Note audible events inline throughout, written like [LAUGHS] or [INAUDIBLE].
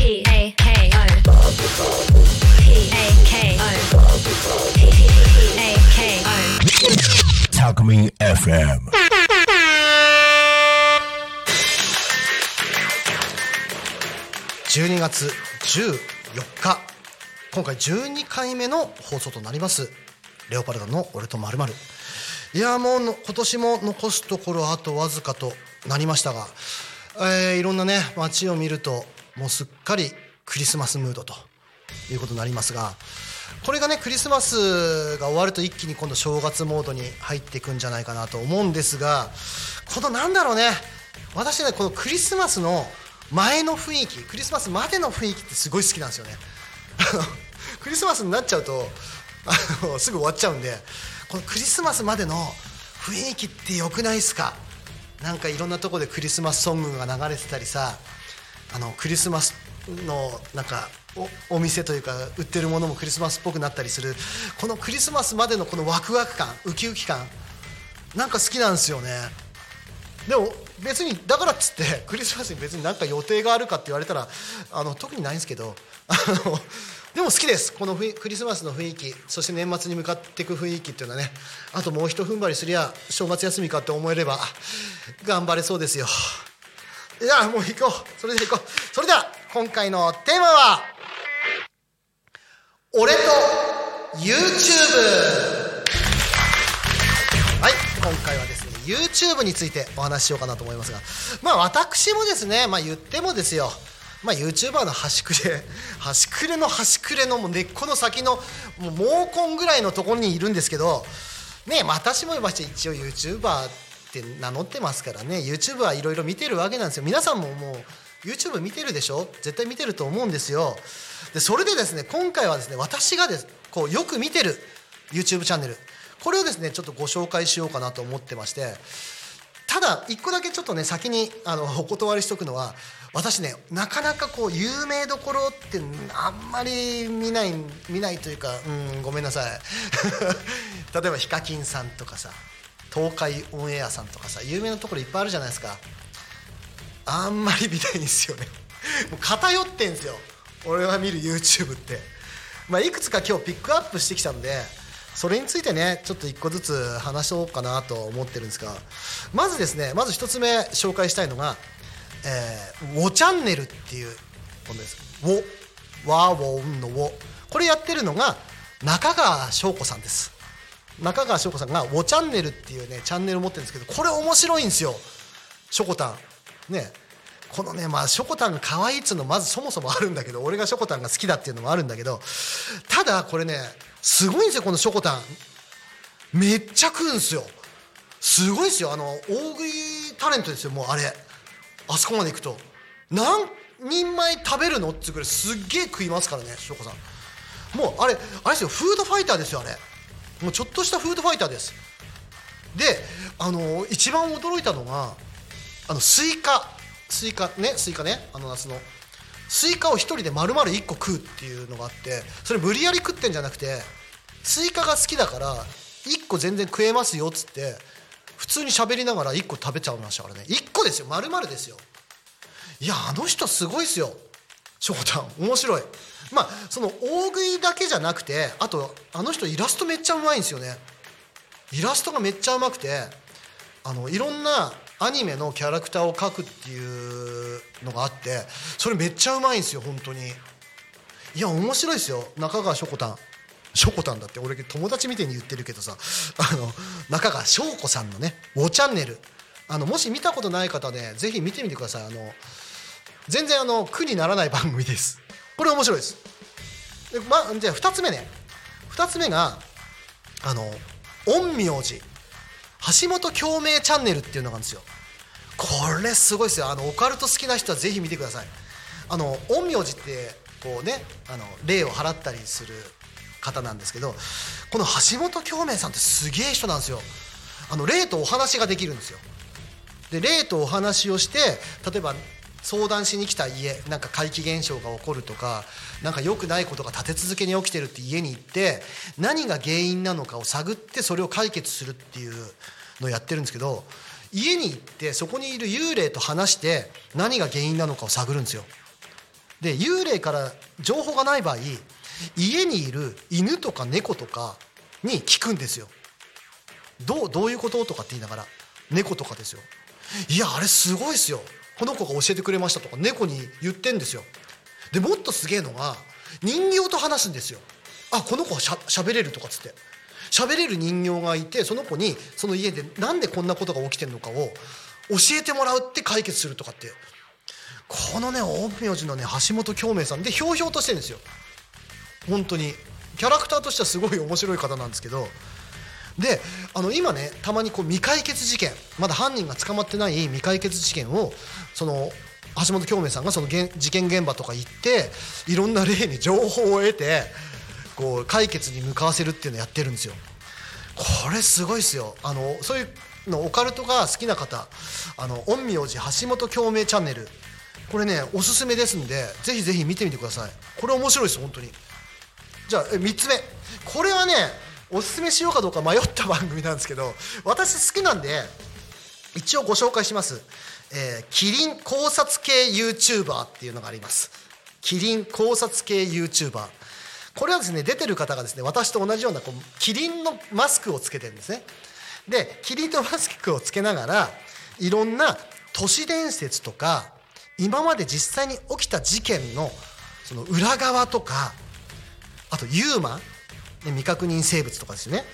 P A K O P A K O P A K O Talkme FM. 12月14日今回12回目の放送となります。レオパルドの俺とまるまる。いやもうの今年も残すところあとわずかとなりましたが、えーいろんなね街を見るともうすっかりクリスマスムードということになりますがこれがねクリスマスが終わると一気に今度正月モードに入っていくんじゃないかなと思うんですがこのなんだろうね私ねこのクリスマスの前の雰囲気クリスマスまでの雰囲気ってすごい好きなんですよね。[LAUGHS] クリスマスになっちゃうとあのすぐ終わっちゃうんでこのクリスマスまでの雰囲気って良くないですか？なんかいろんなとこでクリスマスソングが流れてたりさあのクリスマスのなんかおお店というか売ってるものもクリスマスっぽくなったりする。このクリスマスまでのこのワクワク感ウキウキ感なんか好きなんですよね。でも別にだからっつってクリスマスに別に何か予定があるかって言われたらあの特にないんですけどあのでも好きです。このクリスマスの雰囲気そして年末に向かっていく雰囲気っていうのはねあともうひと踏ん張りすりゃ正月休みかって思えれば頑張れそうですよ。いやもう行こう。それで行こう。それでは今回のテーマは俺と YouTube はい今回はですね YouTube についてお話ししようかなと思いますがまあ私もですねまあ言ってもですよ。まあ YouTuber の端くれ [LAUGHS] 端くれの端くれのもう根っこの先のもう毛根ぐらいのところにいるんですけどね私もまして一応 YouTuber ってって名乗ってますからね。YouTube はいろいろ見てるわけなんですよ。皆さんももう YouTube 見てるでしょ？絶対見てると思うんですよ。でそれでですね今回はですね私がですこうよく見てる YouTube チャンネル。これをですねちょっとご紹介しようかなと思ってまして。ただ一個だけちょっとね先にあのお断りしとくのは私ねなかなかこう有名どころってあんまり見ない見ないというかうんごめんなさい。[LAUGHS] 例えばヒカキンさんとかさ。東海オンエアさんとかさ有名なところいっぱいあるじゃないですか。あんまり見ないんですよね。[LAUGHS] もう偏ってんですよ。俺が見る YouTube って。まあいくつか今日ピックアップしてきたんでそれについてねちょっと一個ずつ話そうかなと思ってるんですがまずですねまず一つ目紹介したいのが「えー、ウォチャンネル」っていうものです「ウォ」「ワーウォン」の「ウォ」これやってるのが中川翔子さんです。中川翔子さんが「ウォチャンネル」っていうねチャンネルを持ってるんですけどこれ面白いんですよ。しょこたんね。このねまあしょこたんが可愛いっつうのまずそもそもあるんだけど俺がしょこたんが好きだっていうのもあるんだけどただこれねすごいんですよこのしょこたんめっちゃ食うんですよ。すごいですよ。あの大食いタレントですよもうあれ。あそこまで行くと。何人前食べるのっていうくらいすっげえ食いますからねしょこさん。もうあれあれですよフードファイターですよあれ。もうちょっとしたフードファイターです。であの一番驚いたのがあのスイカ。スイカねスイカね。あの夏の。スイカを一人で丸々1個食うっていうのがあってそれ無理やり食ってんじゃなくてスイカが好きだから1個全然食えますよっつって普通に喋りながら1個食べちゃいましたからね1個ですよ。丸々ですよ。いやあの人すごいですよ。翔太面白い。まあその大食いだけじゃなくてあとあの人イラストめっちゃうまいんですよね。イラストがめっちゃうまくてあのいろんなアニメのキャラクターを描くっていうのがあってそれめっちゃうまいんですよ本当に。いや面白いですよ。中川しょこたん。しょこたんだって俺友達みたいに言ってるけどさ。あの中川翔子さんのね「ウォチャンネル」あのもし見たことない方で、ぜひ見てみてください。あの全然あの苦にならない番組です。これ面白いです。で、ま、じゃあ2つ目ね。2つ目があの陰陽師。橋本共鳴チャンネルっていうのがあるんですよ。これすごいですよ。あのオカルト好きな人はぜひ見てください。あの陰陽師ってこうねあの霊を払ったりする方なんですけどこの橋本共鳴さんってすげえ人なんですよ。あの霊とお話ができるんですよ。で霊とお話をして例えば相談しに来た家なんか怪奇現象が起こるとかなんか良くないことが立て続けに起きてるって家に行って何が原因なのかを探ってそれを解決するっていうのをやってるんですけど家に行ってそこにいる幽霊と話して何が原因なのかを探るんですよ。で幽霊から情報がない場合家にいる犬とか猫とかに聞くんですよ。どうどういうこと？とかって言いながら猫とかですよ。いやあれすごいですよ。この子が教えてくれましたとか猫に言ってんですよ。でもっとすげえのが人形と話すんですよ。あこの子はしゃ喋れるとかっつって。喋れる人形がいてその子にその家でなんでこんなことが起きてるのかを教えてもらうって解決するとかってこのね陰陽師のね橋本京明さんでひょうひょうとしてるんですよ。本当に。キャラクターとしてはすごい面白い方なんですけどであの今ねたまにこう未解決事件まだ犯人が捕まってない未解決事件をその橋本京明さんがその事件現場とか行っていろんな例に情報を得てこう解決に向かわせるっていうのをやってるんですよ。これすごいですよ。あのそういうのオカルトが好きな方あの陰陽師橋本京明チャンネル。これねおすすめですんでぜひぜひ見てみてください。これ面白いです本当に。じゃあ3つ目。これはねおすすめしようかどうか迷った番組なんですけど私好きなんで一応ご紹介します、えー、キリン考察系 YouTuber っていうのがあります。キリン考察系 YouTuber これはですね出てる方がですね私と同じようなこうキリンのマスクをつけてるんですね。でキリンのマスクをつけながらいろんな都市伝説とか今まで実際に起きた事件のその裏側とかあとユーマ。ンね未確認生物とかですね。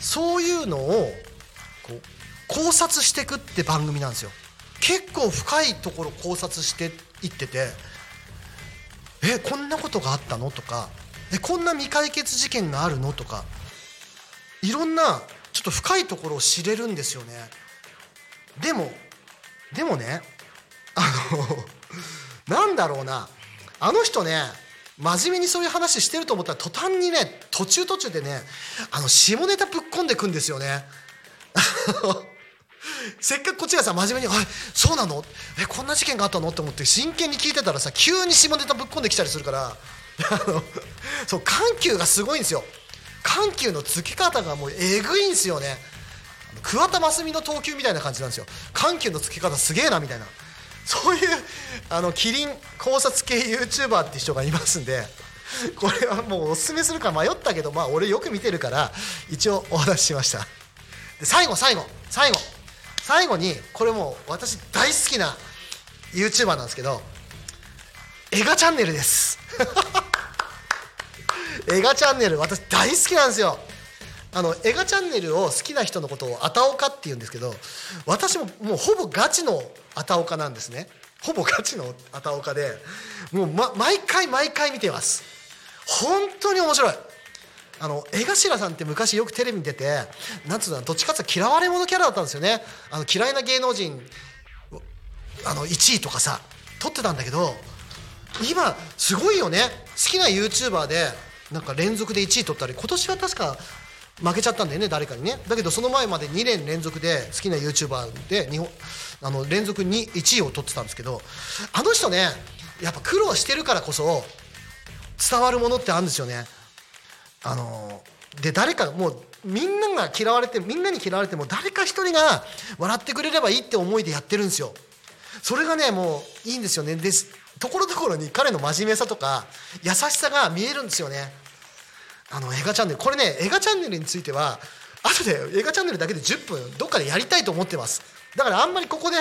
そういうのをこう考察していくって番組なんですよ。結構深いところ考察していっててえこんなことがあったの？とかえこんな未解決事件があるの？とかいろんなちょっと深いところを知れるんですよね。でもでもねあのなんだろうな。あの人ね真面目にそういう話してると思ったら途端にね途中途中でねあの下ネタぶっ込んでくんですよね。[LAUGHS] せっかくこっちがさ真面目に「あそうなの？えこんな事件があったの?」って思って真剣に聞いてたらさ急に下ネタぶっ込んできたりするからあの [LAUGHS] そう緩急がすごいんですよ。緩急のつき方がもうえぐいんですよね。桑田真澄の投球みたいな感じなんですよ。緩急のつき方すげえなみたいな。そういうあのキリン考察系 YouTuber って人がいますんで [LAUGHS] これはもうおすすめするか迷ったけどまあ俺よく見てるから一応お話ししました。で最後最後最後。最後にこれもう私大好きな YouTuber なんですけど映画チャンネルです。[LAUGHS] 映画チャンネル私大好きなんですよ。あの映画チャンネルを好きな人のことをあたおかって言うんですけど私ももうほぼガチのあたおかなんですね。ほぼガチのあたおかでもう、ま、毎回毎回見てます。本当に面白い。あの江頭さんって昔よくテレビに出てなんつうのどっちかっていうと嫌われ者キャラだったんですよね。あの嫌いな芸能人あの1位とかさ取ってたんだけど今すごいよね。好きな YouTuber でなんか連続で1位取ったり今年は確か負けちゃったんだよね誰かにね。だけどその前まで2年連続で好きな YouTuber で日本あの連続に1位を取ってたんですけどあの人ねやっぱ苦労してるからこそ伝わるものってあるんですよね。あので誰かもうみんなが嫌われてみんなに嫌われても誰か一人が笑ってくれればいいって思いでやってるんですよ。それがねもういいんですよね。ですところどころに彼の真面目さとか優しさが見えるんですよね。あの映画チャンネル。これね映画チャンネルについては後で映画チャンネルだけで10分どっかでやりたいと思ってます。だからあんまりここで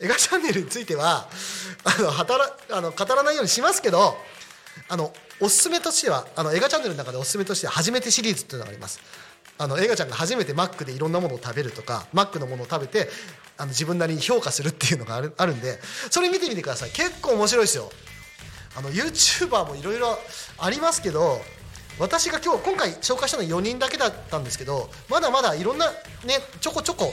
映画チャンネルについてはあの働あの語らないようにしますけどあのおすすめとしてはあの映画チャンネルの中でおすすめとしては初めてシリーズっていうのがあります。あの映画ちゃんが初めてマックでいろんなものを食べるとかマックのものを食べてあの自分なりに評価するっていうのがあるあるんでそれ見てみてください。結構面白いですよ。あの YouTuber もいろいろありますけど私が今日今回紹介したのは4人だけだったんですけどまだまだいろんなねちょこちょこ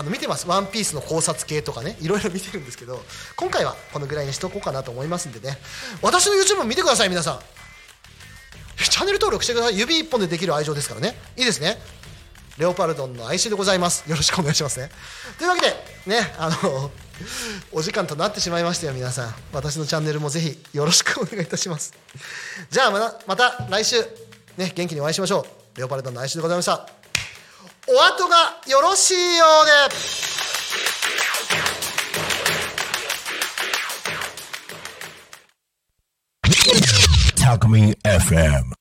あの見てます「ワンピースの考察系とかね。いろいろ見てるんですけど今回はこのぐらいにしとこうかなと思いますんでね。私の YouTube も見てください皆さん。チャンネル登録してください。指一本でできる愛情ですからね。いいですね。レオパルドンの哀愁でございます。よろしくお願いしますね。というわけでねあのお時間となってしまいましたよ皆さん。私のチャンネルもぜひよろしくお願いいたします。じゃあまたまた来週ね元気にお会いしましょう。レオパルドンの哀愁でございました。お後がよろしいようで Talk Me FM.